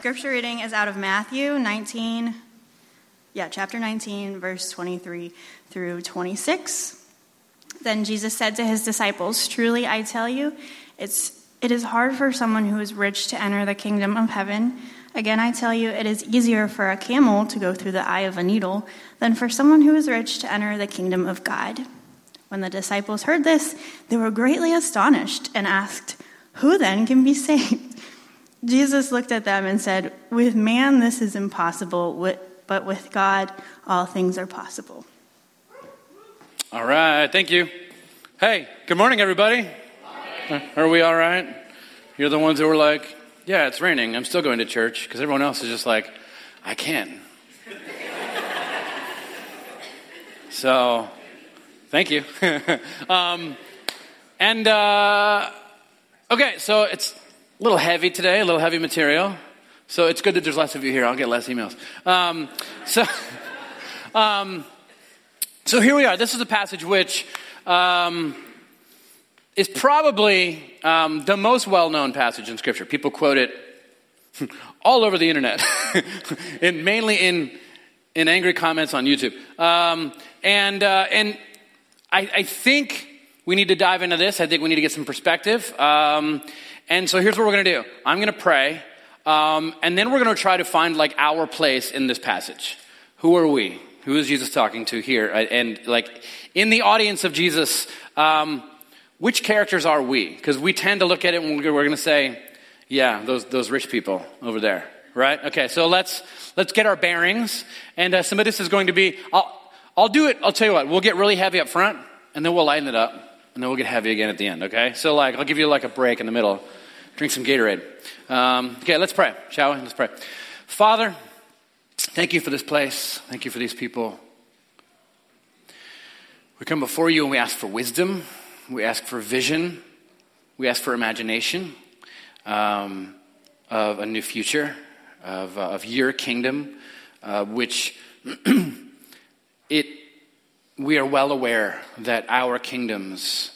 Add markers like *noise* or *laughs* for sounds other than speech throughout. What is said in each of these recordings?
Scripture reading is out of Matthew 19, yeah, chapter 19, verse 23 through 26. Then Jesus said to his disciples, Truly I tell you, it's, it is hard for someone who is rich to enter the kingdom of heaven. Again, I tell you, it is easier for a camel to go through the eye of a needle than for someone who is rich to enter the kingdom of God. When the disciples heard this, they were greatly astonished and asked, Who then can be saved? Jesus looked at them and said, With man this is impossible, but with God all things are possible. All right, thank you. Hey, good morning, everybody. Are we all right? You're the ones who were like, yeah, it's raining. I'm still going to church because everyone else is just like, I can't. *laughs* so, thank you. *laughs* um, and, uh, okay, so it's a little heavy today, a little heavy material. So it's good that there's less of you here. I'll get less emails. Um, so, *laughs* um, so here we are. This is a passage which um, is probably um, the most well known passage in Scripture. People quote it *laughs* all over the internet, *laughs* and mainly in, in angry comments on YouTube. Um, and, uh, and I, I, think we need to dive into this. I think we need to get some perspective. Um, and so here's what we're going to do I'm going to pray, um, and then we're going to try to find like our place in this passage. Who are we? Who is Jesus talking to here? And like in the audience of Jesus, um, which characters are we? Because we tend to look at it and we're going to say, yeah, those, those rich people over there, right? Okay, so let's, let's get our bearings. And uh, some of this is going to be, I'll, I'll do it, I'll tell you what, we'll get really heavy up front and then we'll lighten it up and then we'll get heavy again at the end, okay? So like, I'll give you like a break in the middle. Drink some Gatorade. Um, okay, let's pray, shall we? Let's pray. Father, thank you for this place. Thank you for these people. We come before you and we ask for wisdom. We ask for vision. We ask for imagination um, of a new future, of, uh, of your kingdom, uh, which *clears throat* it, we are well aware that our kingdoms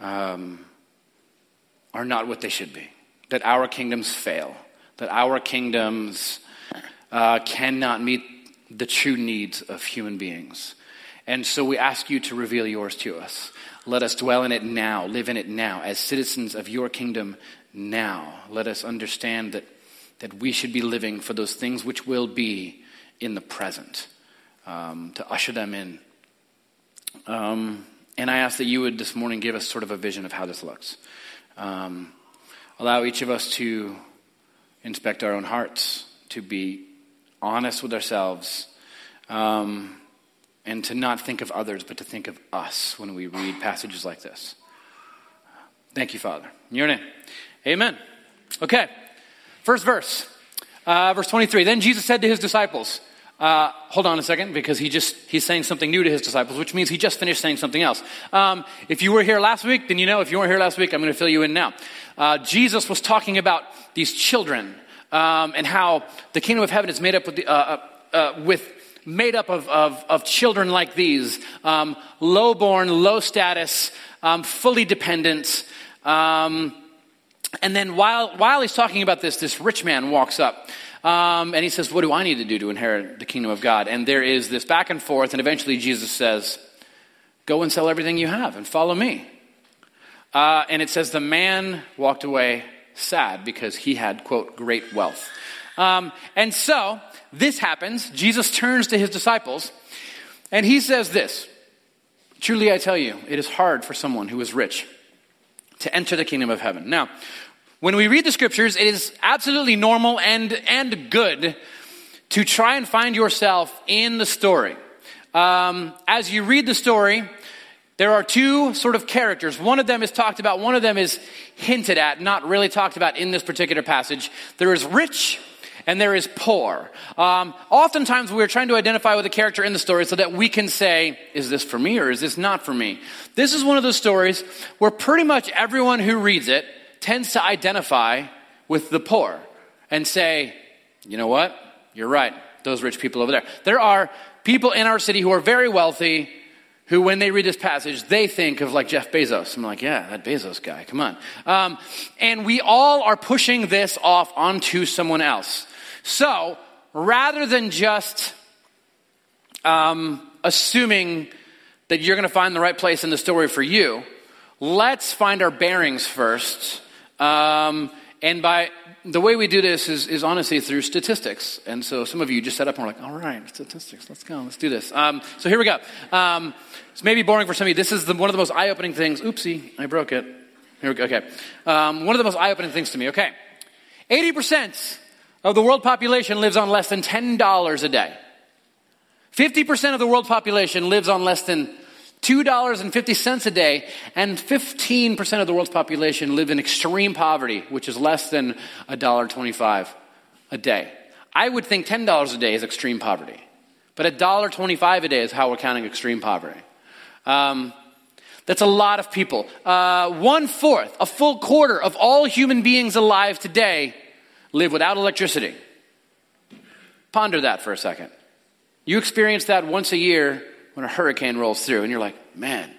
um, are not what they should be, that our kingdoms fail, that our kingdoms uh, cannot meet the true needs of human beings. And so we ask you to reveal yours to us. Let us dwell in it now, live in it now, as citizens of your kingdom now. Let us understand that, that we should be living for those things which will be in the present, um, to usher them in. Um, and I ask that you would this morning give us sort of a vision of how this looks. Um, allow each of us to inspect our own hearts, to be honest with ourselves. Um, and to not think of others, but to think of us when we read passages like this. Thank you, Father. In your name. Amen. Okay, first verse, uh, verse 23. Then Jesus said to his disciples, uh, hold on a second, because he just he's saying something new to his disciples, which means he just finished saying something else. Um, if you were here last week, then you know. If you weren't here last week, I'm going to fill you in now. Uh, Jesus was talking about these children um, and how the kingdom of heaven is made up with, the, uh, uh, uh with made up of, of, of children like these um, low born, low status, um, fully dependent. Um, and then while, while he's talking about this, this rich man walks up. Um, and he says, What do I need to do to inherit the kingdom of God? And there is this back and forth, and eventually Jesus says, Go and sell everything you have and follow me. Uh, and it says, The man walked away sad because he had, quote, great wealth. Um, and so this happens. Jesus turns to his disciples and he says this Truly I tell you, it is hard for someone who is rich to enter the kingdom of heaven. Now, when we read the scriptures, it is absolutely normal and, and good to try and find yourself in the story. Um, as you read the story, there are two sort of characters. One of them is talked about, one of them is hinted at, not really talked about in this particular passage. There is rich and there is poor. Um, oftentimes we're trying to identify with a character in the story so that we can say, is this for me or is this not for me? This is one of those stories where pretty much everyone who reads it tends to identify with the poor and say, you know what? You're right. Those rich people over there. There are people in our city who are very wealthy who, when they read this passage, they think of like Jeff Bezos. I'm like, yeah, that Bezos guy, come on. Um, and we all are pushing this off onto someone else. So rather than just um, assuming that you're going to find the right place in the story for you, let's find our bearings first. Um, and by the way we do this is, is, honestly through statistics. And so some of you just set up and we're like, all right, statistics, let's go, let's do this. Um, so here we go. Um, it's maybe boring for some of you. This is the, one of the most eye opening things. Oopsie, I broke it. Here we go. Okay. Um, one of the most eye opening things to me. Okay. 80% of the world population lives on less than $10 a day. 50% of the world population lives on less than $2.50 a day, and 15% of the world's population live in extreme poverty, which is less than $1.25 a day. I would think $10 a day is extreme poverty, but $1.25 a day is how we're counting extreme poverty. Um, that's a lot of people. Uh, one fourth, a full quarter of all human beings alive today live without electricity. Ponder that for a second. You experience that once a year when a hurricane rolls through, and you're like, man,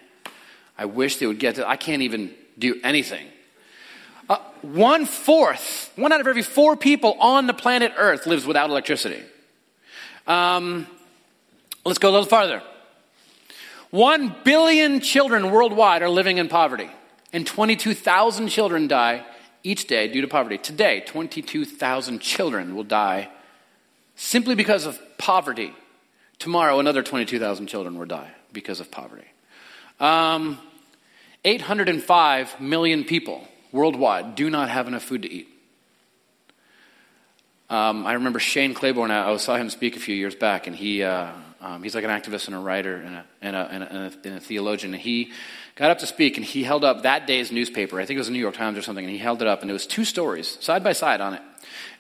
I wish they would get to, I can't even do anything. Uh, one fourth, one out of every four people on the planet Earth lives without electricity. Um, let's go a little farther. One billion children worldwide are living in poverty, and 22,000 children die each day due to poverty. Today, 22,000 children will die simply because of poverty. Tomorrow, another 22,000 children will die because of poverty. Um, 805 million people worldwide do not have enough food to eat. Um, I remember Shane Claiborne, I saw him speak a few years back, and he, uh, um, he's like an activist and a writer and a, and, a, and, a, and a, theologian. And he got up to speak, and he held up that day's newspaper. I think it was the New York Times or something, and he held it up, and there was two stories side by side on it.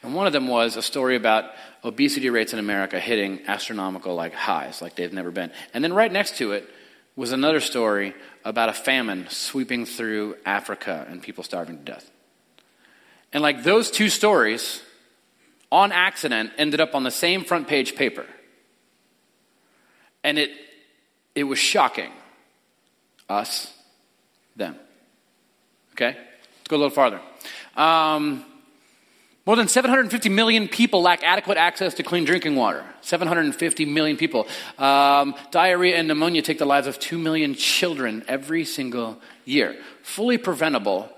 And one of them was a story about obesity rates in America hitting astronomical like highs, like they've never been. And then right next to it was another story about a famine sweeping through Africa and people starving to death. And like those two stories, on accident, ended up on the same front page paper. And it, it was shocking. Us, them. Okay? Let's go a little farther. Um, more than 750 million people lack adequate access to clean drinking water. 750 million people. Um, diarrhea and pneumonia take the lives of 2 million children every single year. Fully preventable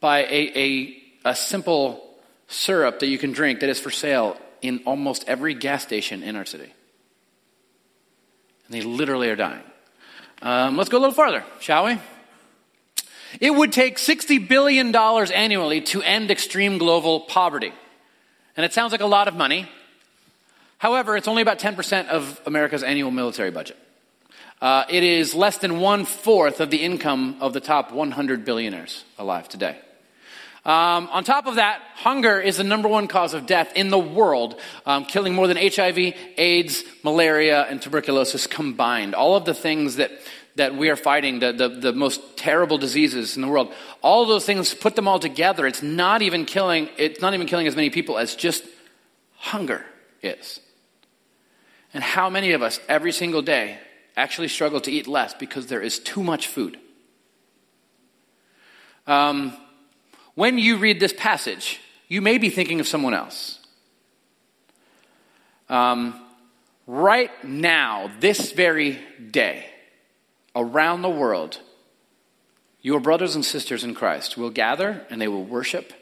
by a, a, a simple syrup that you can drink that is for sale in almost every gas station in our city. And they literally are dying. Um, let's go a little farther, shall we? It would take $60 billion annually to end extreme global poverty. And it sounds like a lot of money. However, it's only about 10% of America's annual military budget. Uh, it is less than one fourth of the income of the top 100 billionaires alive today. Um, on top of that, hunger is the number one cause of death in the world, um, killing more than HIV, AIDS, malaria, and tuberculosis combined. All of the things that that we are fighting, the, the, the, most terrible diseases in the world, all those things, put them all together, it's not even killing, it's not even killing as many people as just hunger is. And how many of us every single day actually struggle to eat less because there is too much food? Um, when you read this passage, you may be thinking of someone else. Um, right now, this very day, around the world, your brothers and sisters in Christ will gather and they will worship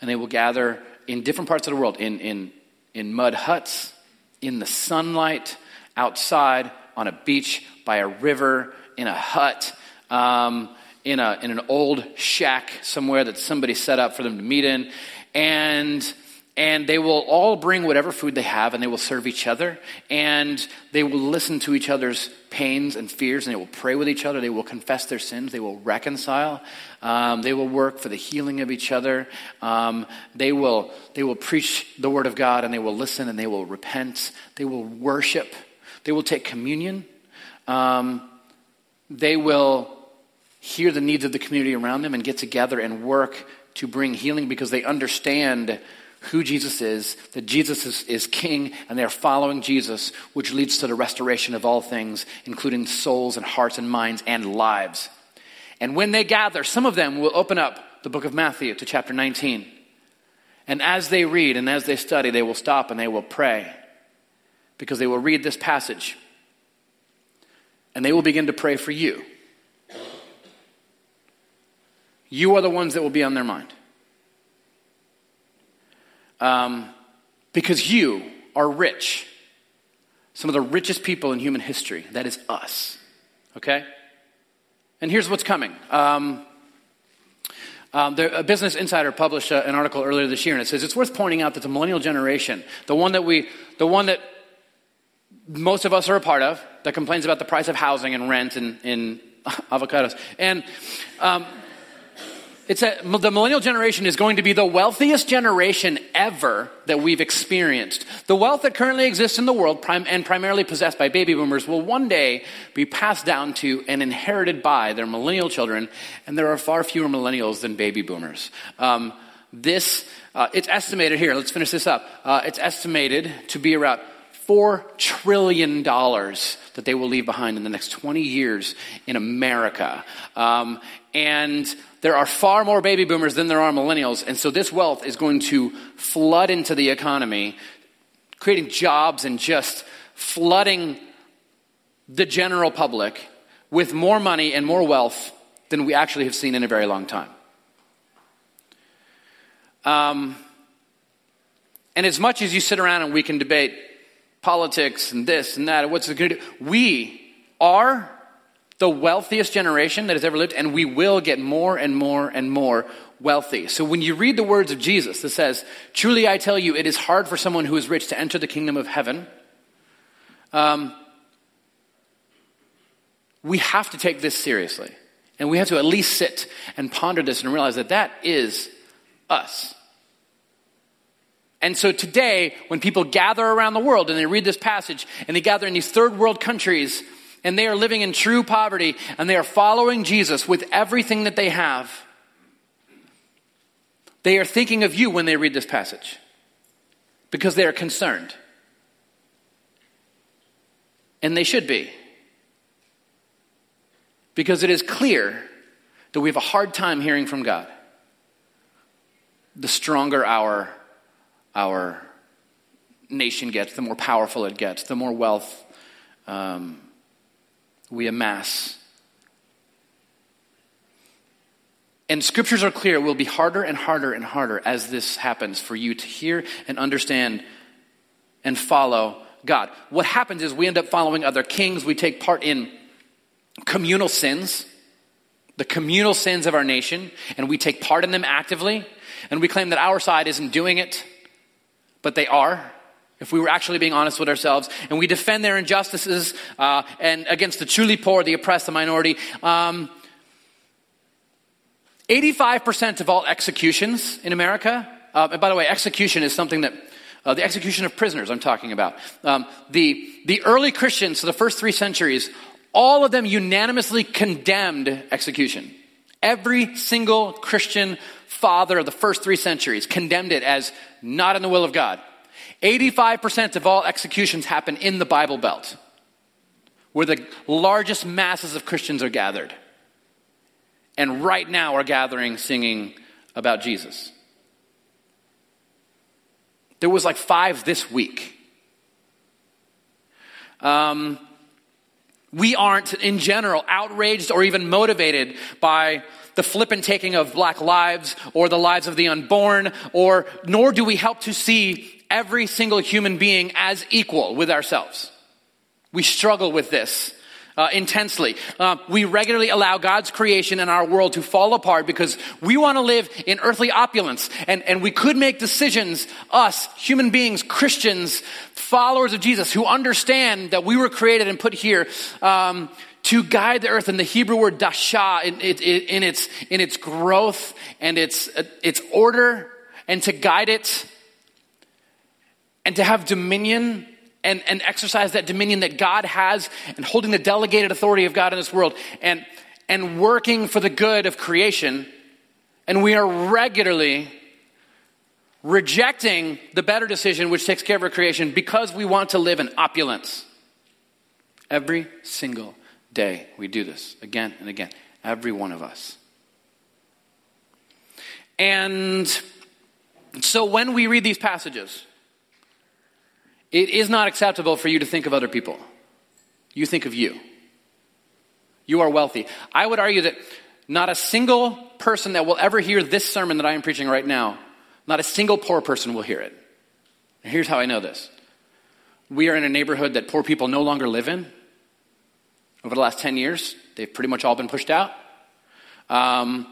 and they will gather in different parts of the world in, in, in mud huts, in the sunlight, outside, on a beach, by a river, in a hut, um, in, a, in an old shack somewhere that somebody set up for them to meet in. And and they will all bring whatever food they have and they will serve each other. And they will listen to each other's pains and fears and they will pray with each other. They will confess their sins. They will reconcile. Um, they will work for the healing of each other. Um, they will they will preach the word of god and they will listen and they will repent. They will worship. They will take communion. Um, they will hear the needs of the community around them and get together and work to bring healing because they understand who Jesus is, that Jesus is, is king, and they are following Jesus, which leads to the restoration of all things, including souls and hearts and minds and lives. And when they gather, some of them will open up the book of Matthew to chapter 19. And as they read and as they study, they will stop and they will pray because they will read this passage and they will begin to pray for you. You are the ones that will be on their mind. Um, because you are rich. Some of the richest people in human history. That is us. Okay? And here's what's coming. Um, um, a Business Insider published uh, an article earlier this year, and it says it's worth pointing out that the millennial generation, the one that we, the one that most of us are a part of, that complains about the price of housing and rent and, in *laughs* avocados, and um, it's a, the millennial generation is going to be the wealthiest generation ever that we've experienced. The wealth that currently exists in the world prim- and primarily possessed by baby boomers will one day be passed down to and inherited by their millennial children, and there are far fewer millennials than baby boomers. Um, this, uh, it's estimated here, let's finish this up. Uh, it's estimated to be around $4 trillion that they will leave behind in the next 20 years in America. Um, and there are far more baby boomers than there are millennials. And so this wealth is going to flood into the economy, creating jobs and just flooding the general public with more money and more wealth than we actually have seen in a very long time. Um, and as much as you sit around and we can debate politics and this and that, what's it going to do, we are the wealthiest generation that has ever lived, and we will get more and more and more wealthy. So when you read the words of Jesus that says, Truly I tell you, it is hard for someone who is rich to enter the kingdom of heaven, um, we have to take this seriously. And we have to at least sit and ponder this and realize that that is us. And so today, when people gather around the world and they read this passage and they gather in these third world countries, and they are living in true poverty and they are following Jesus with everything that they have, they are thinking of you when they read this passage because they are concerned. And they should be. Because it is clear that we have a hard time hearing from God. The stronger our, our nation gets, the more powerful it gets, the more wealth um, we amass. And scriptures are clear, it will be harder and harder and harder as this happens for you to hear and understand and follow God. What happens is we end up following other kings, we take part in communal sins, the communal sins of our nation, and we take part in them actively, and we claim that our side isn't doing it, but they are if we were actually being honest with ourselves, and we defend their injustices uh, and against the truly poor, the oppressed, the minority. Um, 85% of all executions in America, uh, and by the way, execution is something that uh, the execution of prisoners I'm talking about. Um, the, the early Christians, so the first three centuries, all of them unanimously condemned execution. Every single Christian father of the first three centuries condemned it as not in the will of God. 85% of all executions happen in the Bible Belt, where the largest masses of Christians are gathered. And right now are gathering singing about Jesus. There was like five this week. Um, we aren't, in general, outraged or even motivated by the flippant taking of black lives or the lives of the unborn, or nor do we help to see every single human being as equal with ourselves. We struggle with this uh, intensely. Uh, we regularly allow God's creation and our world to fall apart because we want to live in earthly opulence. And, and we could make decisions, us, human beings, Christians, followers of Jesus, who understand that we were created and put here um, to guide the earth. And the Hebrew word dasha in, in, in, its, in its growth and its, its order, and to guide it and to have dominion and, and exercise that dominion that God has and holding the delegated authority of God in this world and, and working for the good of creation. And we are regularly rejecting the better decision which takes care of our creation because we want to live in opulence. Every single day we do this again and again. Every one of us. And so when we read these passages, it is not acceptable for you to think of other people. You think of you. You are wealthy. I would argue that not a single person that will ever hear this sermon that I am preaching right now, not a single poor person will hear it. And here's how I know this. We are in a neighborhood that poor people no longer live in. Over the last 10 years, they've pretty much all been pushed out. Um,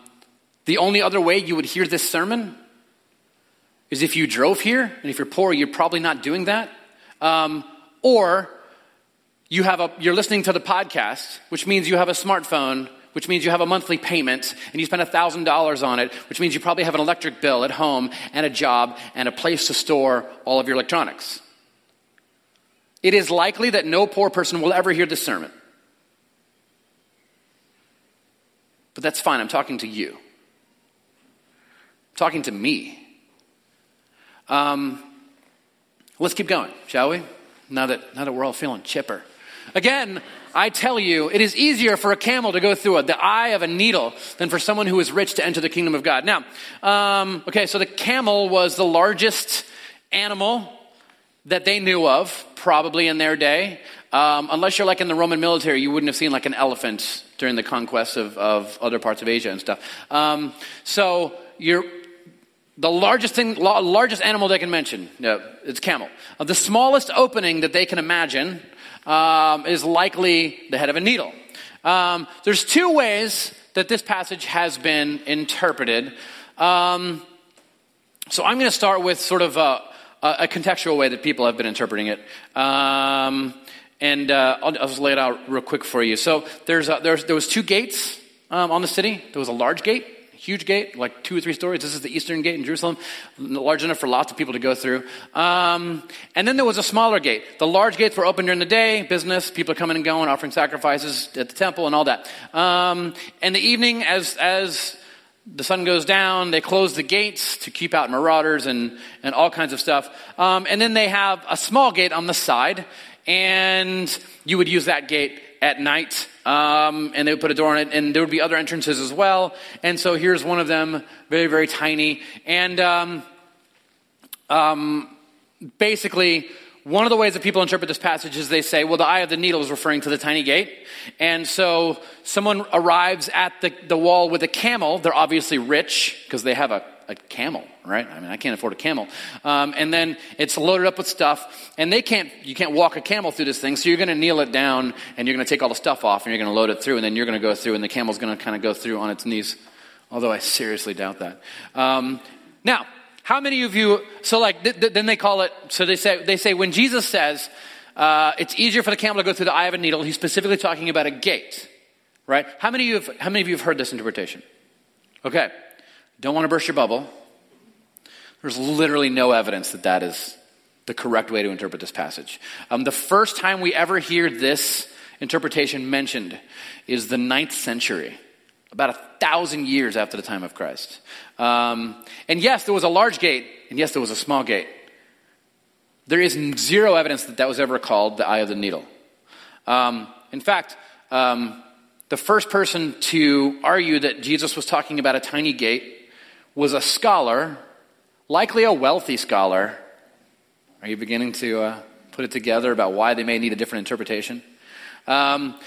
the only other way you would hear this sermon is if you drove here, and if you're poor, you're probably not doing that. Um, or you have a, you're listening to the podcast, which means you have a smartphone, which means you have a monthly payment, and you spend $1,000 on it, which means you probably have an electric bill at home, and a job, and a place to store all of your electronics. It is likely that no poor person will ever hear this sermon. But that's fine, I'm talking to you. I'm talking to me. Um, let's keep going, shall we? Now that, now that we're all feeling chipper. Again, I tell you, it is easier for a camel to go through a, the eye of a needle than for someone who is rich to enter the kingdom of God. Now, um, okay, so the camel was the largest animal that they knew of, probably in their day. Um, unless you're like in the Roman military, you wouldn't have seen like an elephant during the conquest of, of other parts of Asia and stuff. Um, so you're the largest thing, largest animal they can mention, no, it's camel. Uh, the smallest opening that they can imagine um, is likely the head of a needle. Um, there's two ways that this passage has been interpreted. Um, so I'm going to start with sort of a, a, contextual way that people have been interpreting it. Um, and uh, I'll, I'll, just lay it out real quick for you. So there's, there's there was two gates um, on the city. There was a large gate huge gate, like two or three stories. This is the eastern gate in Jerusalem, large enough for lots of people to go through. Um, and then there was a smaller gate. The large gates were open during the day, business, people coming and going, offering sacrifices at the temple and all that. Um, and the evening, as as the sun goes down, they close the gates to keep out marauders and, and all kinds of stuff. Um, and then they have a small gate on the side, and you would use that gate at night, um, and they would put a door on it, and there would be other entrances as well. And so here's one of them, very, very tiny. And um, um, basically, one of the ways that people interpret this passage is they say, well, the eye of the needle is referring to the tiny gate. And so someone arrives at the, the wall with a camel. They're obviously rich because they have a a camel, right? I mean, I can't afford a camel. Um, and then it's loaded up with stuff, and they can't, you can't walk a camel through this thing, so you're going to kneel it down, and you're going to take all the stuff off, and you're going to load it through, and then you're going to go through, and the camel's going to kind of go through on its knees. Although I seriously doubt that. Um, now, how many of you, so like, th- th- then they call it, so they say, they say when Jesus says, uh, it's easier for the camel to go through the eye of a needle, he's specifically talking about a gate, right? How many of you have, how many of you have heard this interpretation? Okay. Don't want to burst your bubble. There's literally no evidence that that is the correct way to interpret this passage. Um, the first time we ever hear this interpretation mentioned is the ninth century, about a thousand years after the time of Christ. Um, and yes, there was a large gate, and yes, there was a small gate. There is zero evidence that that was ever called the eye of the needle. Um, in fact, um, the first person to argue that Jesus was talking about a tiny gate was a scholar, likely a wealthy scholar. Are you beginning to uh, put it together about why they may need a different interpretation? Um,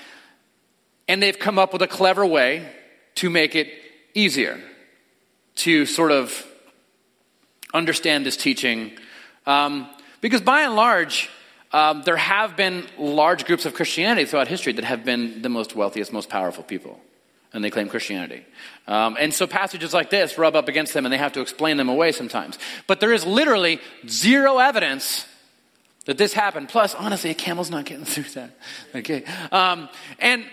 and they've come up with a clever way to make it easier to sort of understand this teaching. Um, because by and large, um, there have been large groups of Christianity throughout history that have been the most wealthiest, most powerful people and they claim Christianity. Um, and so passages like this rub up against them and they have to explain them away sometimes. But there is literally zero evidence that this happened. Plus, honestly, a camel's not getting *laughs* through that. Okay. Um, and,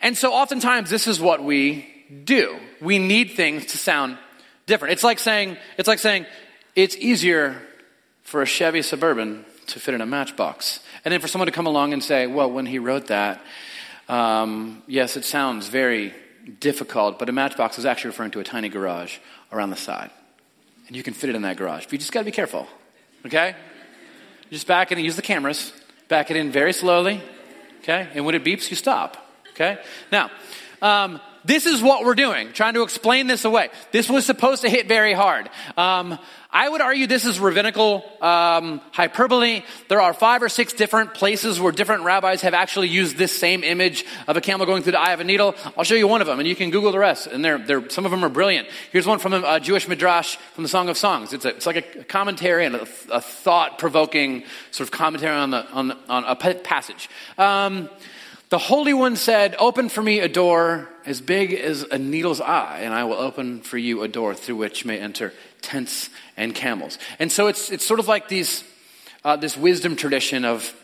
and so oftentimes this is what we do. We need things to sound different. It's like saying, it's like saying, it's easier for a Chevy Suburban to fit in a matchbox. And then for someone to come along and say, well, when he wrote that, um, yes, it sounds very difficult, but a matchbox is actually referring to a tiny garage around the side. and you can fit it in that garage. But you just got to be careful, okay? Just back it and use the cameras. Back it in very slowly, okay? And when it beeps, you stop, okay? Now, um, this is what we're doing, trying to explain this away. This was supposed to hit very hard. Um, I would argue this is rabbinical um, hyperbole. There are five or six different places where different rabbis have actually used this same image of a camel going through the eye of a needle. I'll show you one of them, and you can Google the rest. And they're, they're, some of them are brilliant. Here's one from a, Jewish midrash from the Song of Songs. It's, a, it's like a commentary and a, a thought-provoking sort of commentary on, the, on, the, on a passage. Um, the Holy One said, Open for me a door as big as a needle's eye, and I will open for you a door through which may enter tents and camels. And so it's, it's sort of like these, uh, this wisdom tradition of,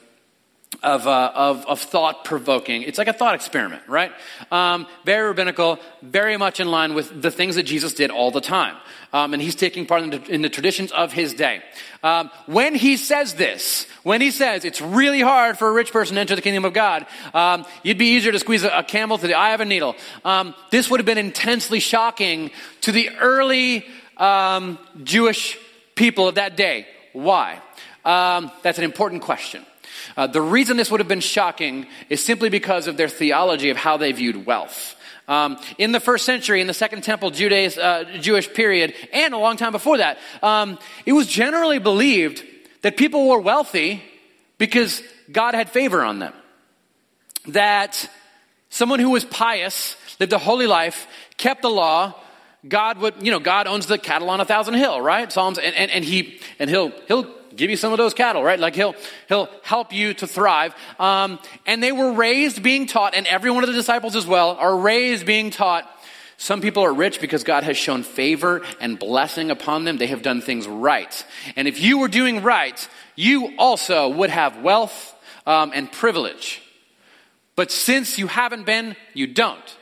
of, uh, of, of thought provoking. It's like a thought experiment, right? Um, very rabbinical, very much in line with the things that Jesus did all the time. Um, and he's taking part in the, in the traditions of his day. Um, when he says this, when he says it's really hard for a rich person to enter the kingdom of God, um, you'd be easier to squeeze a, a, camel through the eye of a needle. Um, this would have been intensely shocking to the early um, Jewish people of that day. Why? Um, that's an important question. Uh, the reason this would have been shocking is simply because of their theology of how they viewed wealth. Um, in the first century, in the Second Temple uh, Jewish period, and a long time before that, um, it was generally believed that people were wealthy because God had favor on them. That someone who was pious, lived a holy life, kept the law, God would, you know, God owns the cattle on a thousand hill, right? Psalms, and, and, and he, and he'll, he'll give you some of those cattle, right? Like he'll, he'll help you to thrive. Um, and they were raised being taught, and every one of the disciples as well are raised being taught. Some people are rich because God has shown favor and blessing upon them. They have done things right. And if you were doing right, you also would have wealth um, and privilege. But since you haven't been, you don't.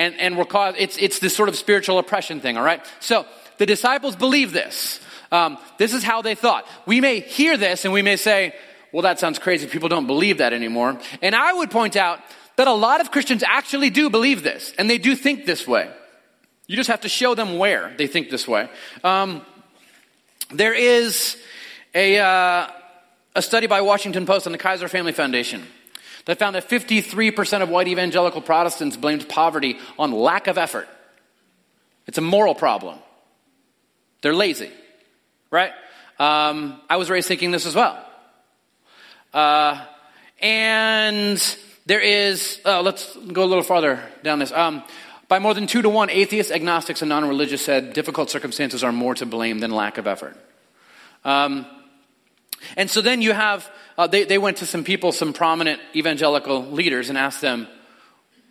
And, and we're called, it's, it's this sort of spiritual oppression thing, all right? So the disciples believe this. Um, this is how they thought. We may hear this and we may say, well, that sounds crazy. People don't believe that anymore. And I would point out that a lot of Christians actually do believe this and they do think this way. You just have to show them where they think this way. Um, there is a, uh, a study by Washington Post and the Kaiser Family Foundation that found that 53% of white evangelical Protestants blamed poverty on lack of effort. It's a moral problem. They're lazy right? Um, I was raised thinking this as well. Uh, and there is, uh, let's go a little farther down this. Um, by more than two to one, atheists, agnostics, and non religious said difficult circumstances are more to blame than lack of effort. Um, and so then you have, uh, they, they went to some people, some prominent evangelical leaders, and asked them,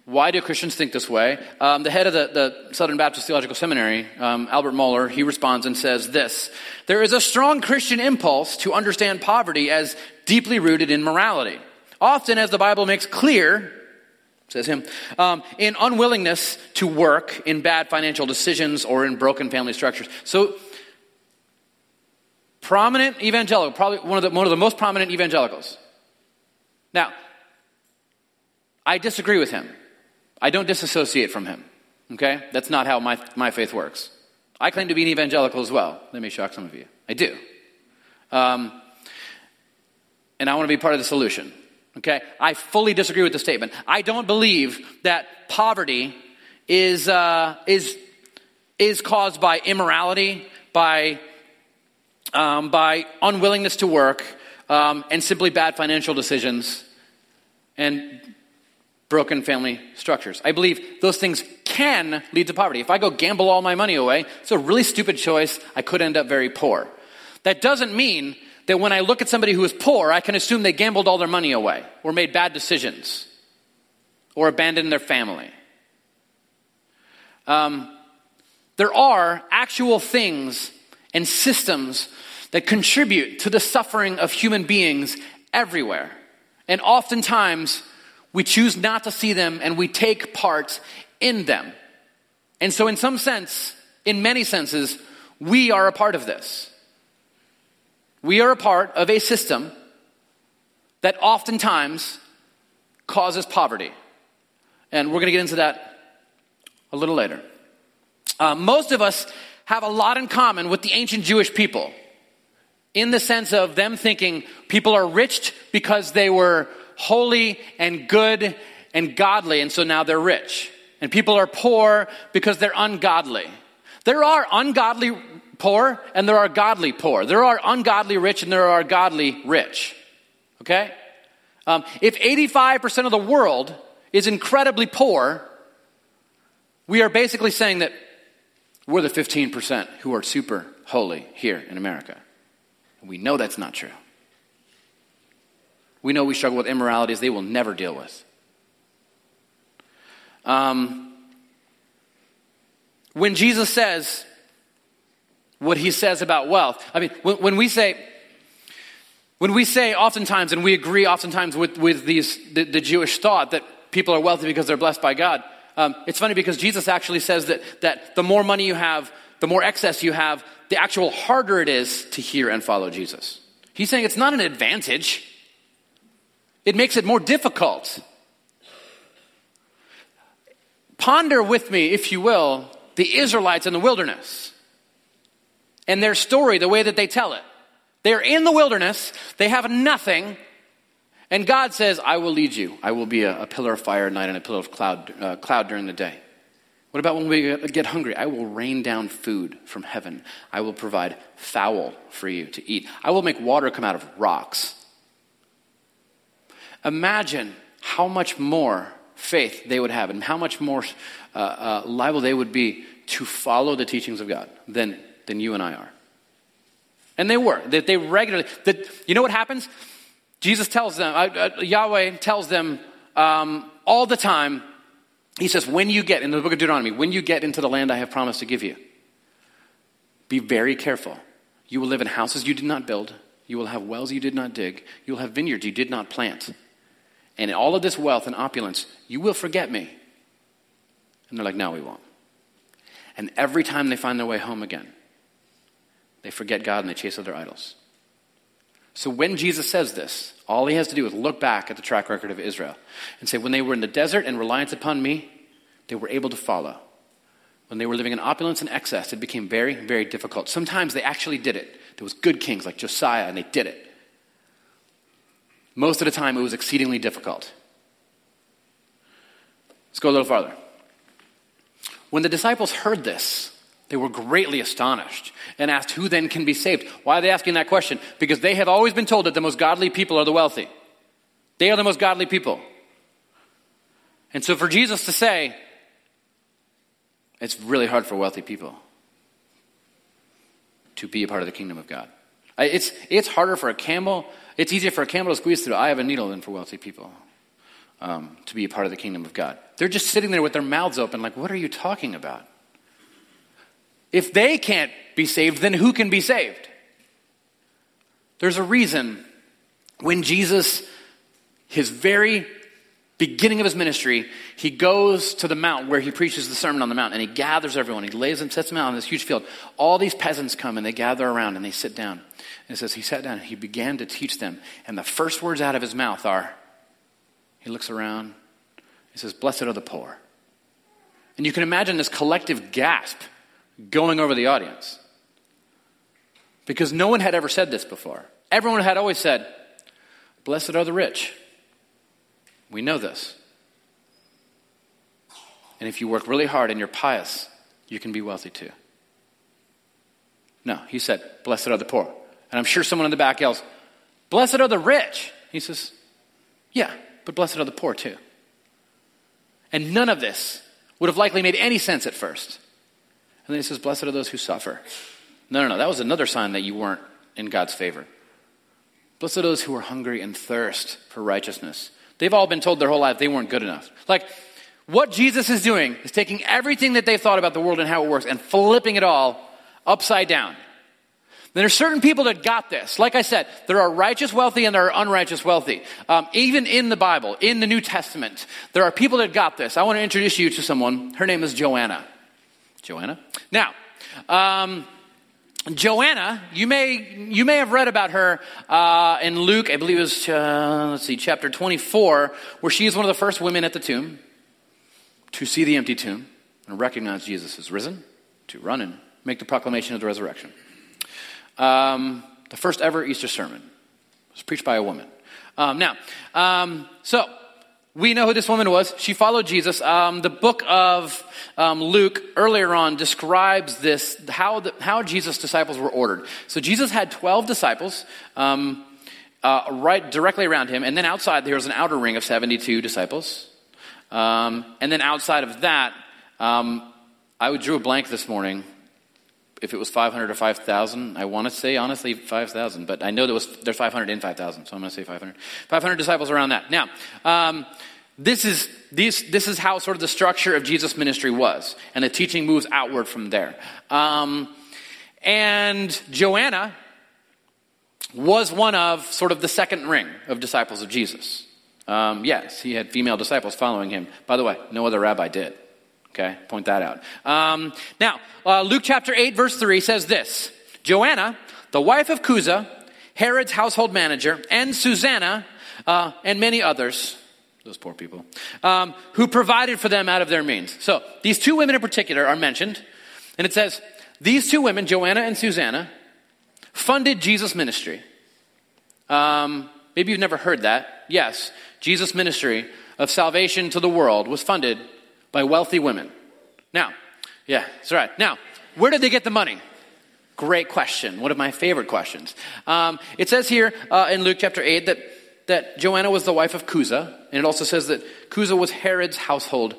why do Christians think this way? Um, the head of the, the, Southern Baptist Theological Seminary, um, Albert Mohler, he responds and says this There is a strong Christian impulse to understand poverty as deeply rooted in morality. Often, as the Bible makes clear, says him, um, in unwillingness to work, in bad financial decisions, or in broken family structures. So, prominent evangelical, probably one of the, one of the most prominent evangelicals. Now, I disagree with him. I don't disassociate from him. Okay? That's not how my, my faith works. I claim to be an evangelical as well. Let me shock some of you. I do. Um, and I want to be part of the solution. Okay? I fully disagree with the statement. I don't believe that poverty is, uh, is, is caused by immorality, by, um, by unwillingness to work, um, and simply bad financial decisions. And broken family structures. I believe those things can lead to poverty. If I go gamble all my money away, it's a really stupid choice. I could end up very poor. That doesn't mean that when I look at somebody who is poor, I can assume they gambled all their money away or made bad decisions or abandoned their family. Um, there are actual things and systems that contribute to the suffering of human beings everywhere. And oftentimes, we choose not to see them and we take part in them. And so, in some sense, in many senses, we are a part of this. We are a part of a system that oftentimes causes poverty. And we're going to get into that a little later. Uh, most of us have a lot in common with the ancient Jewish people in the sense of them thinking people are rich because they were holy and good and godly, and so now they're rich. And people are poor because they're ungodly. There are ungodly poor and there are godly poor. There are ungodly rich and there are godly rich. Okay? Um, if 85% of the world is incredibly poor, we are basically saying that we're the 15% who are super holy here in America. We know that's not true. We know we struggle with immoralities they will never deal with. Um, when Jesus says what he says about wealth, I mean, when, when, we say, when we say oftentimes, and we agree oftentimes with, with these, the, the Jewish thought that people are wealthy because they're blessed by God, um, it's funny because Jesus actually says that, that the more money you have, the more excess you have, the actual harder it is to hear and follow Jesus. He's saying it's not an advantage, it makes it more difficult. Ponder with me, if you will, the Israelites in the wilderness and their story, the way that they tell it. They're in the wilderness, they have nothing, and God says, I will lead you. I will be a, a pillar of fire at night and a pillar of cloud, uh, cloud during the day. What about when we get hungry? I will rain down food from heaven. I will provide fowl for you to eat. I will make water come out of rocks. Imagine how much more faith they would have and how much more uh, uh, liable they would be to follow the teachings of God than, than you and I are. And they were. That they regularly, that, you know what happens? Jesus tells them, uh, uh, Yahweh tells them um, all the time, he says, when you get, in the book of Deuteronomy, when you get into the land I have promised to give you, be very careful. You will live in houses you did not build. You will have wells you did not dig. You will have vineyards you did not plant. And in all of this wealth and opulence, you will forget me. And they're like, no, we won't. And every time they find their way home again, they forget God and they chase other idols. So when Jesus says this, all he has to do is look back at the track record of Israel and say, when they were in the desert and reliance upon me, they were able to follow. When they were living in opulence and excess, it became very, very difficult. Sometimes they actually did it. There was good kings like Josiah, and they did it. Most of the time, it was exceedingly difficult. Let's go a little farther. When the disciples heard this, they were greatly astonished and asked, Who then can be saved? Why are they asking that question? Because they have always been told that the most godly people are the wealthy. They are the most godly people. And so for Jesus to say, it's really hard for wealthy people to be a part of the kingdom of God. It's, it's harder for a camel, it's easier for a camel to squeeze through the eye of a needle than for wealthy people um, to be a part of the kingdom of God. They're just sitting there with their mouths open, like, what are you talking about? If they can't be saved, then who can be saved? There's a reason when Jesus, his very beginning of his ministry, he goes to the mount where he preaches the Sermon on the Mount and he gathers everyone. He lays them, sets them out on this huge field. All these peasants come and they gather around and they sit down. And it says he sat down and he began to teach them. And the first words out of his mouth are, he looks around, he says, Blessed are the poor. And you can imagine this collective gasp going over the audience. Because no one had ever said this before. Everyone had always said, Blessed are the rich. We know this. And if you work really hard and you're pious, you can be wealthy too. No, he said, Blessed are the poor. And I'm sure someone in the back yells, Blessed are the rich. He says, Yeah, but blessed are the poor too. And none of this would have likely made any sense at first. And then he says, Blessed are those who suffer. No, no, no. That was another sign that you weren't in God's favor. Blessed are those who are hungry and thirst for righteousness. They've all been told their whole life they weren't good enough. Like, what Jesus is doing is taking everything that they've thought about the world and how it works and flipping it all upside down. There are certain people that got this. Like I said, there are righteous wealthy and there are unrighteous wealthy. Um, even in the Bible, in the New Testament, there are people that got this. I want to introduce you to someone. Her name is Joanna. Joanna. Now, um, Joanna, you may you may have read about her uh, in Luke, I believe it was uh, let's see, chapter twenty four, where she is one of the first women at the tomb to see the empty tomb and recognize Jesus is risen, to run and make the proclamation of the resurrection. Um, the first ever Easter sermon was preached by a woman. Um, now, um, so we know who this woman was. She followed Jesus. Um, the book of um, Luke earlier on describes this how the, how Jesus' disciples were ordered. So Jesus had twelve disciples. Um, uh, right directly around him, and then outside there was an outer ring of seventy-two disciples, um, and then outside of that, um, I drew a blank this morning if it was 500 or 5,000. I want to say, honestly, 5,000, but I know there was, there's 500 in 5,000, so I'm going to say 500. 500 disciples around that. Now, um, this is, this, this is how sort of the structure of Jesus' ministry was, and the teaching moves outward from there. Um, and Joanna was one of sort of the second ring of disciples of Jesus. Um, yes, he had female disciples following him. By the way, no other rabbi did. Okay, point that out. Um, now, uh, Luke chapter 8, verse 3 says this Joanna, the wife of Chuza, Herod's household manager, and Susanna, uh, and many others, those poor people, um, who provided for them out of their means. So, these two women in particular are mentioned, and it says, These two women, Joanna and Susanna, funded Jesus' ministry. Um, maybe you've never heard that. Yes, Jesus' ministry of salvation to the world was funded by wealthy women. Now, yeah, that's right. Now, where did they get the money? Great question. One of my favorite questions. Um, it says here uh, in Luke chapter 8 that, that Joanna was the wife of Chuza, and it also says that Chuza was Herod's household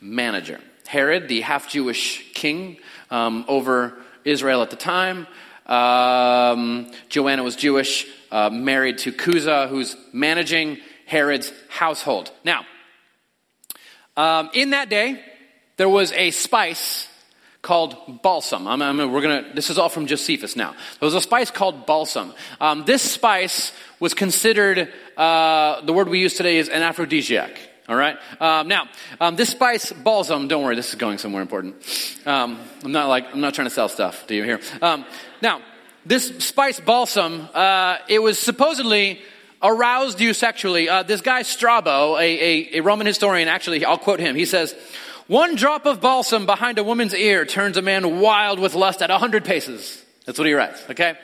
manager. Herod, the half Jewish king um, over Israel at the time, um, Joanna was Jewish, uh, married to Chuza, who's managing Herod's household. Now, um, in that day, there was a spice called balsam. I'm, I'm, we're gonna, this is all from Josephus now. There was a spice called balsam. Um, this spice was considered, uh, the word we use today is an aphrodisiac. All right. Um, now, um, this spice balsam. Don't worry, this is going somewhere important. Um, I'm not like I'm not trying to sell stuff. Do you hear? Um, now, this spice balsam. Uh, it was supposedly aroused you sexually. Uh, this guy Strabo, a, a, a Roman historian, actually, I'll quote him. He says, "One drop of balsam behind a woman's ear turns a man wild with lust at a hundred paces." That's what he writes. Okay.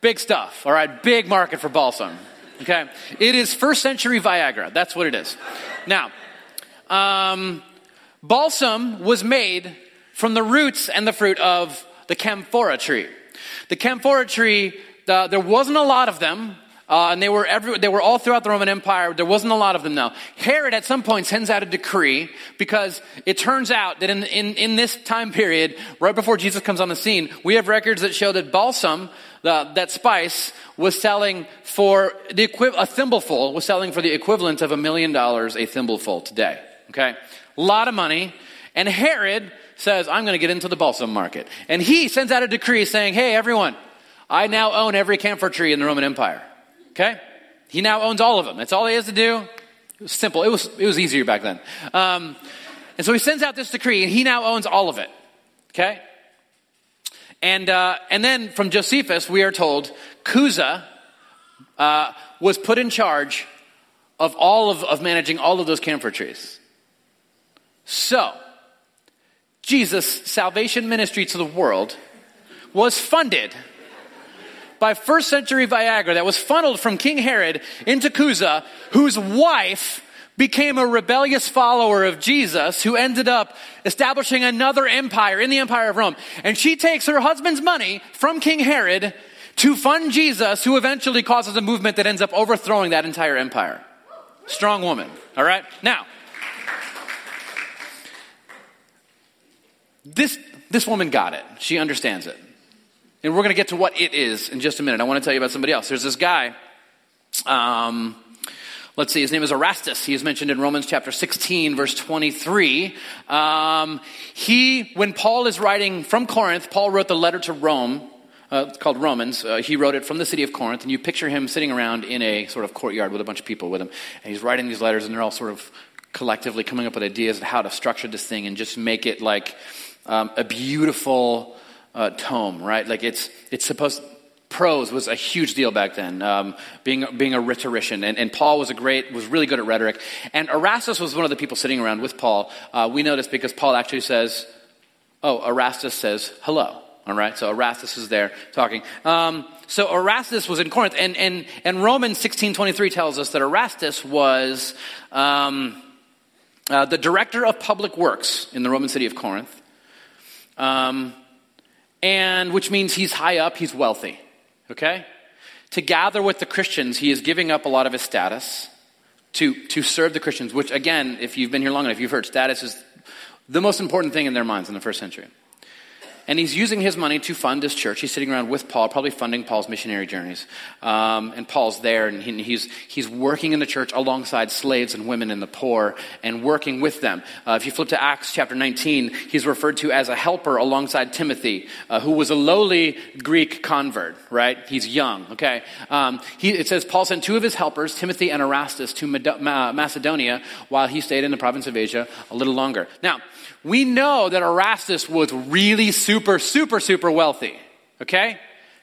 Big stuff. All right. Big market for balsam. Okay? It is first century Viagra. That's what it is. Now, um, balsam was made from the roots and the fruit of the camphora tree. The camphora tree, the, there wasn't a lot of them. Uh, and they were every, they were all throughout the Roman Empire. There wasn't a lot of them now. Herod at some point sends out a decree because it turns out that in, in, in this time period, right before Jesus comes on the scene, we have records that show that balsam, the, that spice, was selling for the equi- a thimbleful was selling for the equivalent of a million dollars a thimbleful today. Okay, a lot of money. And Herod says, "I'm going to get into the balsam market," and he sends out a decree saying, "Hey, everyone, I now own every camphor tree in the Roman Empire." Okay? He now owns all of them. That's all he has to do. It was simple. It was, it was easier back then. Um, and so he sends out this decree, and he now owns all of it. Okay? And, uh, and then from Josephus, we are told Chuza uh, was put in charge of all of, of managing all of those camphor trees. So, Jesus' salvation ministry to the world was funded by first century Viagra that was funneled from King Herod into Chuza, whose wife became a rebellious follower of Jesus who ended up establishing another empire in the empire of Rome. And she takes her husband's money from King Herod to fund Jesus, who eventually causes a movement that ends up overthrowing that entire empire. Strong woman. All right? Now, this, this woman got it. She understands it. And we're going to get to what it is in just a minute. I want to tell you about somebody else. There's this guy. Um, let's see, his name is Erastus. He is mentioned in Romans chapter 16, verse 23. Um, he, when Paul is writing from Corinth, Paul wrote the letter to Rome. Uh, it's called Romans. Uh, he wrote it from the city of Corinth, and you picture him sitting around in a sort of courtyard with a bunch of people with him, and he's writing these letters, and they're all sort of collectively coming up with ideas of how to structure this thing and just make it like um, a beautiful uh, tome, right? Like it's it's supposed. Prose was a huge deal back then, um, being being a rhetorician, and, and, Paul was a great was really good at rhetoric. And Erastus was one of the people sitting around with Paul. Uh, we know this because Paul actually says, Oh, Erastus says hello. All right, so Erastus is there talking. Um, so Erastus was in Corinth, and, and, and Romans 16.23 tells us that Erastus was um, uh, the director of public works in the Roman city of Corinth, um, and which means he's high up, he's wealthy, okay? To gather with the Christians, he is giving up a lot of his status to, to serve the Christians, which again, if you've been here long enough, you've heard status is the most important thing in their minds in the first century. And he's using his money to fund his church. He's sitting around with Paul, probably funding Paul's missionary journeys. Um, and Paul's there, and he, he's, he's working in the church alongside slaves and women and the poor and working with them. Uh, if you flip to Acts chapter 19, he's referred to as a helper alongside Timothy, uh, who was a lowly Greek convert, right? He's young, okay? Um, he, it says Paul sent two of his helpers, Timothy and Erastus, to Macedonia while he stayed in the province of Asia a little longer. Now, we know that Erastus was really super, super, super super wealthy. Okay?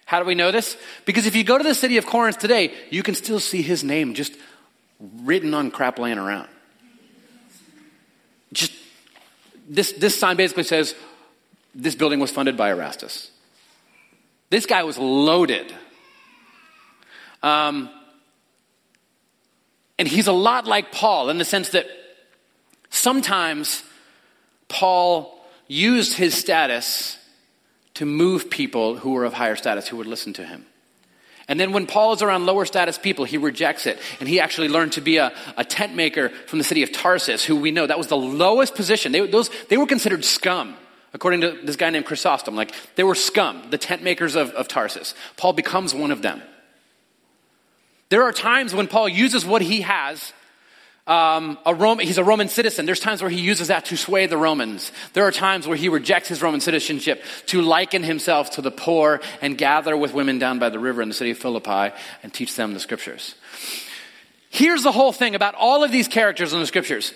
How do we know this? Because if you go to the city of Corinth today, you can still see his name just written on crap laying around. Just this, this sign basically says this building was funded by Erastus. This guy was loaded. Um, and he's a lot like Paul in the sense that sometimes Paul used his status to move people who were of higher status who would listen to him. And then when Paul is around lower status people, he rejects it. And he actually learned to be a, a tent maker from the city of Tarsus, who we know that was the lowest position. They, those, they were considered scum, according to this guy named Chrysostom. Like, they were scum, the tent makers of, of Tarsus. Paul becomes one of them. There are times when Paul uses what he has um, a Roman, he's a Roman citizen. There's times where he uses that to sway the Romans. There are times where he rejects his Roman citizenship to liken himself to the poor and gather with women down by the river in the city of Philippi and teach them the scriptures. Here's the whole thing about all of these characters in the scriptures.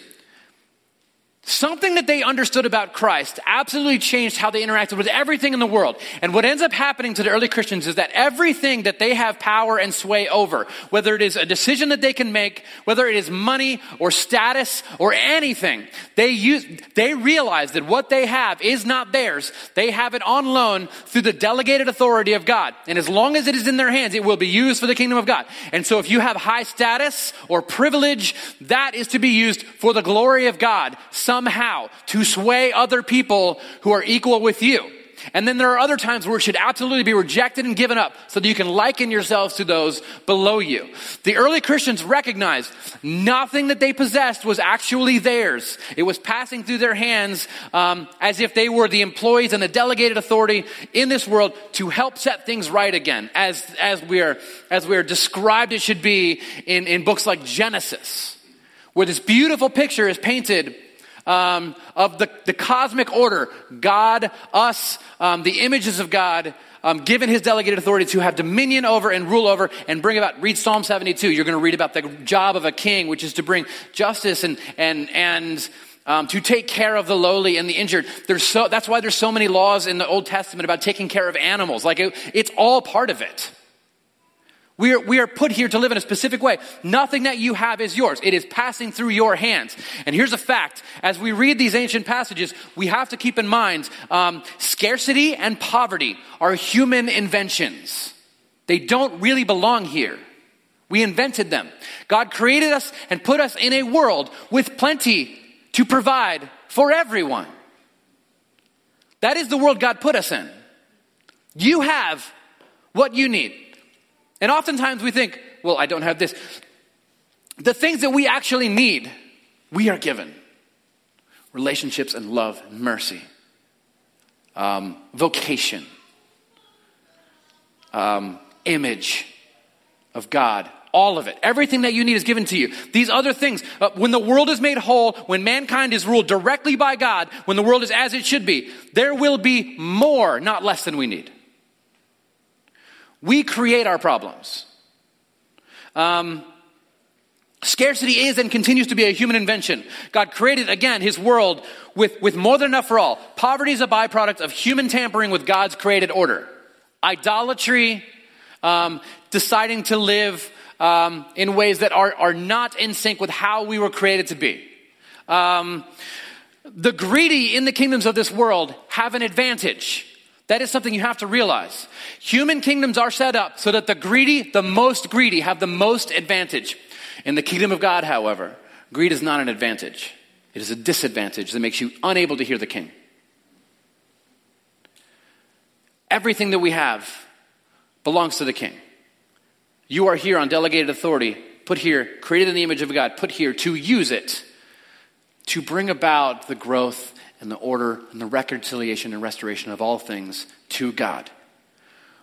Something that they understood about Christ absolutely changed how they interacted with everything in the world. And what ends up happening to the early Christians is that everything that they have power and sway over, whether it is a decision that they can make, whether it is money or status or anything, they use, they realize that what they have is not theirs. They have it on loan through the delegated authority of God. And as long as it is in their hands, it will be used for the kingdom of God. And so if you have high status or privilege, that is to be used for the glory of God. Some somehow to sway other people who are equal with you. And then there are other times where it should absolutely be rejected and given up so that you can liken yourselves to those below you. The early Christians recognized nothing that they possessed was actually theirs. It was passing through their hands um, as if they were the employees and the delegated authority in this world to help set things right again, as, as, we, are, as we are described it should be in, in books like Genesis, where this beautiful picture is painted um, of the, the cosmic order God, us, um, the images of God, um, given his delegated authority to have dominion over and rule over and bring about. Read Psalm 72. You're going to read about the job of a king, which is to bring justice and, and, and, um, to take care of the lowly and the injured. There's so, that's why there's so many laws in the Old Testament about taking care of animals. Like it, it's all part of it. We are, we are put here to live in a specific way. Nothing that you have is yours. It is passing through your hands. And here's a fact. As we read these ancient passages, we have to keep in mind um, scarcity and poverty are human inventions. They don't really belong here. We invented them. God created us and put us in a world with plenty to provide for everyone. That is the world God put us in. You have what you need. And oftentimes we think, well, I don't have this. The things that we actually need, we are given relationships and love and mercy, um, vocation, um, image of God. All of it. Everything that you need is given to you. These other things, uh, when the world is made whole, when mankind is ruled directly by God, when the world is as it should be, there will be more, not less than we need. We create our problems. Um, scarcity is and continues to be a human invention. God created, again, his world with, with more than enough for all. Poverty is a byproduct of human tampering with God's created order. Idolatry, um, deciding to live um, in ways that are, are not in sync with how we were created to be. Um, The greedy in the kingdoms of this world have an advantage. That is something you have to realize. Human kingdoms are set up so that the greedy, the most greedy, have the most advantage. In the kingdom of God, however, greed is not an advantage. It is a disadvantage that makes you unable to hear the king. Everything that we have belongs to the king. You are here on delegated authority, put here, created in the image of God, put here to use it to bring about the growth and the order and the reconciliation and restoration of all things to God.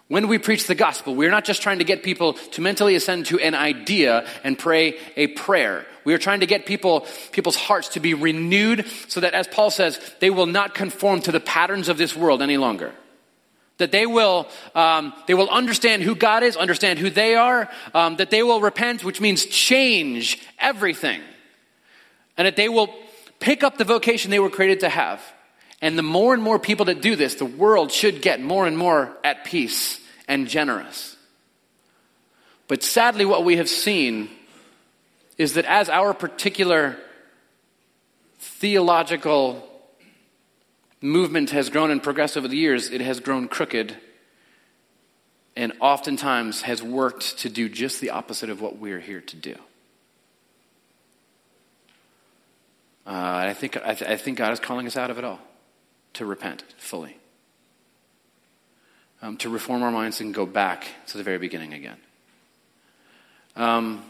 When we preach the gospel, we're not just trying to get people to mentally ascend to an idea and pray a prayer. We are trying to get people, people's hearts to be renewed so that, as Paul says, they will not conform to the patterns of this world any longer. That they will, um, they will understand who God is, understand who they are, um, that they will repent, which means change everything. And that they will pick up the vocation they were created to have. And the more and more people that do this, the world should get more and more at peace and generous. But sadly, what we have seen is that as our particular theological movement has grown and progressed over the years, it has grown crooked and oftentimes has worked to do just the opposite of what we're here to do. Uh, I, think, I, th- I think God is calling us out of it all to repent fully, um, to reform our minds and go back to the very beginning again. Um,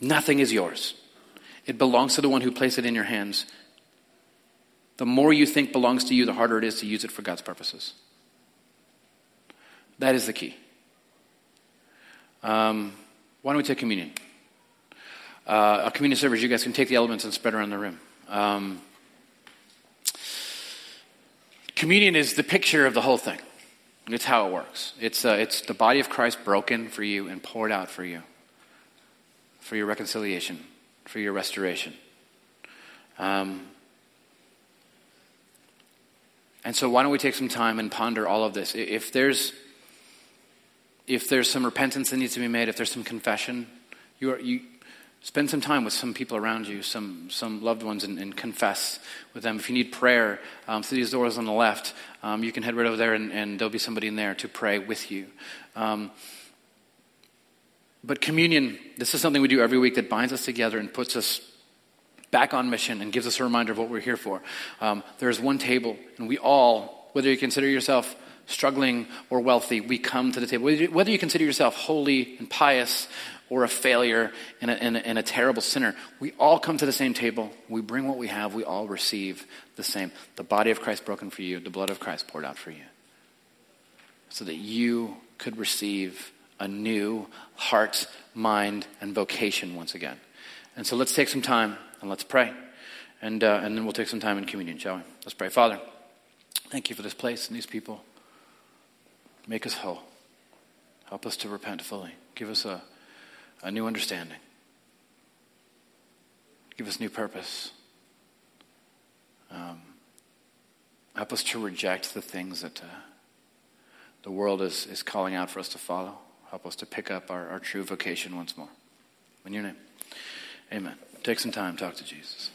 nothing is yours, it belongs to the one who placed it in your hands. The more you think belongs to you, the harder it is to use it for God's purposes. That is the key. Um, why don't we take communion? Uh, a communion service, you guys can take the elements and spread around the room. Um, communion is the picture of the whole thing. It's how it works. It's, uh, it's the body of Christ broken for you and poured out for you, for your reconciliation, for your restoration. Um, and so, why don't we take some time and ponder all of this? If there's if there's some repentance that needs to be made, if there's some confession, you are, you, Spend some time with some people around you, some, some loved ones, and, and confess with them. If you need prayer, um, through these doors on the left, um, you can head right over there, and, and, there'll be somebody in there to pray with you. Um, but communion, this is something we do every week that binds us together and puts us back on mission and gives us a reminder of what we're here for. Um, there's one table, and we all, whether you consider yourself struggling or wealthy, we come to the table. Whether you consider yourself holy and pious or a failure and a, and, and a, terrible sinner, we all come to the same table. We bring what we have. We all receive the same. The body of Christ broken for you, the blood of Christ poured out for you. So that you could receive a new heart, mind, and vocation once again. And so let's take some time and let's pray. And, uh, and then we'll take some time in communion, shall we? Let's pray. Father, thank you for this place and these people. Make us whole. Help us to repent fully. Give us a a new understanding. Give us new purpose. Um, help us to reject the things that uh, the world is, is calling out for us to follow. Help us to pick up our, our true vocation once more. In your name, amen. Take some time, talk to Jesus.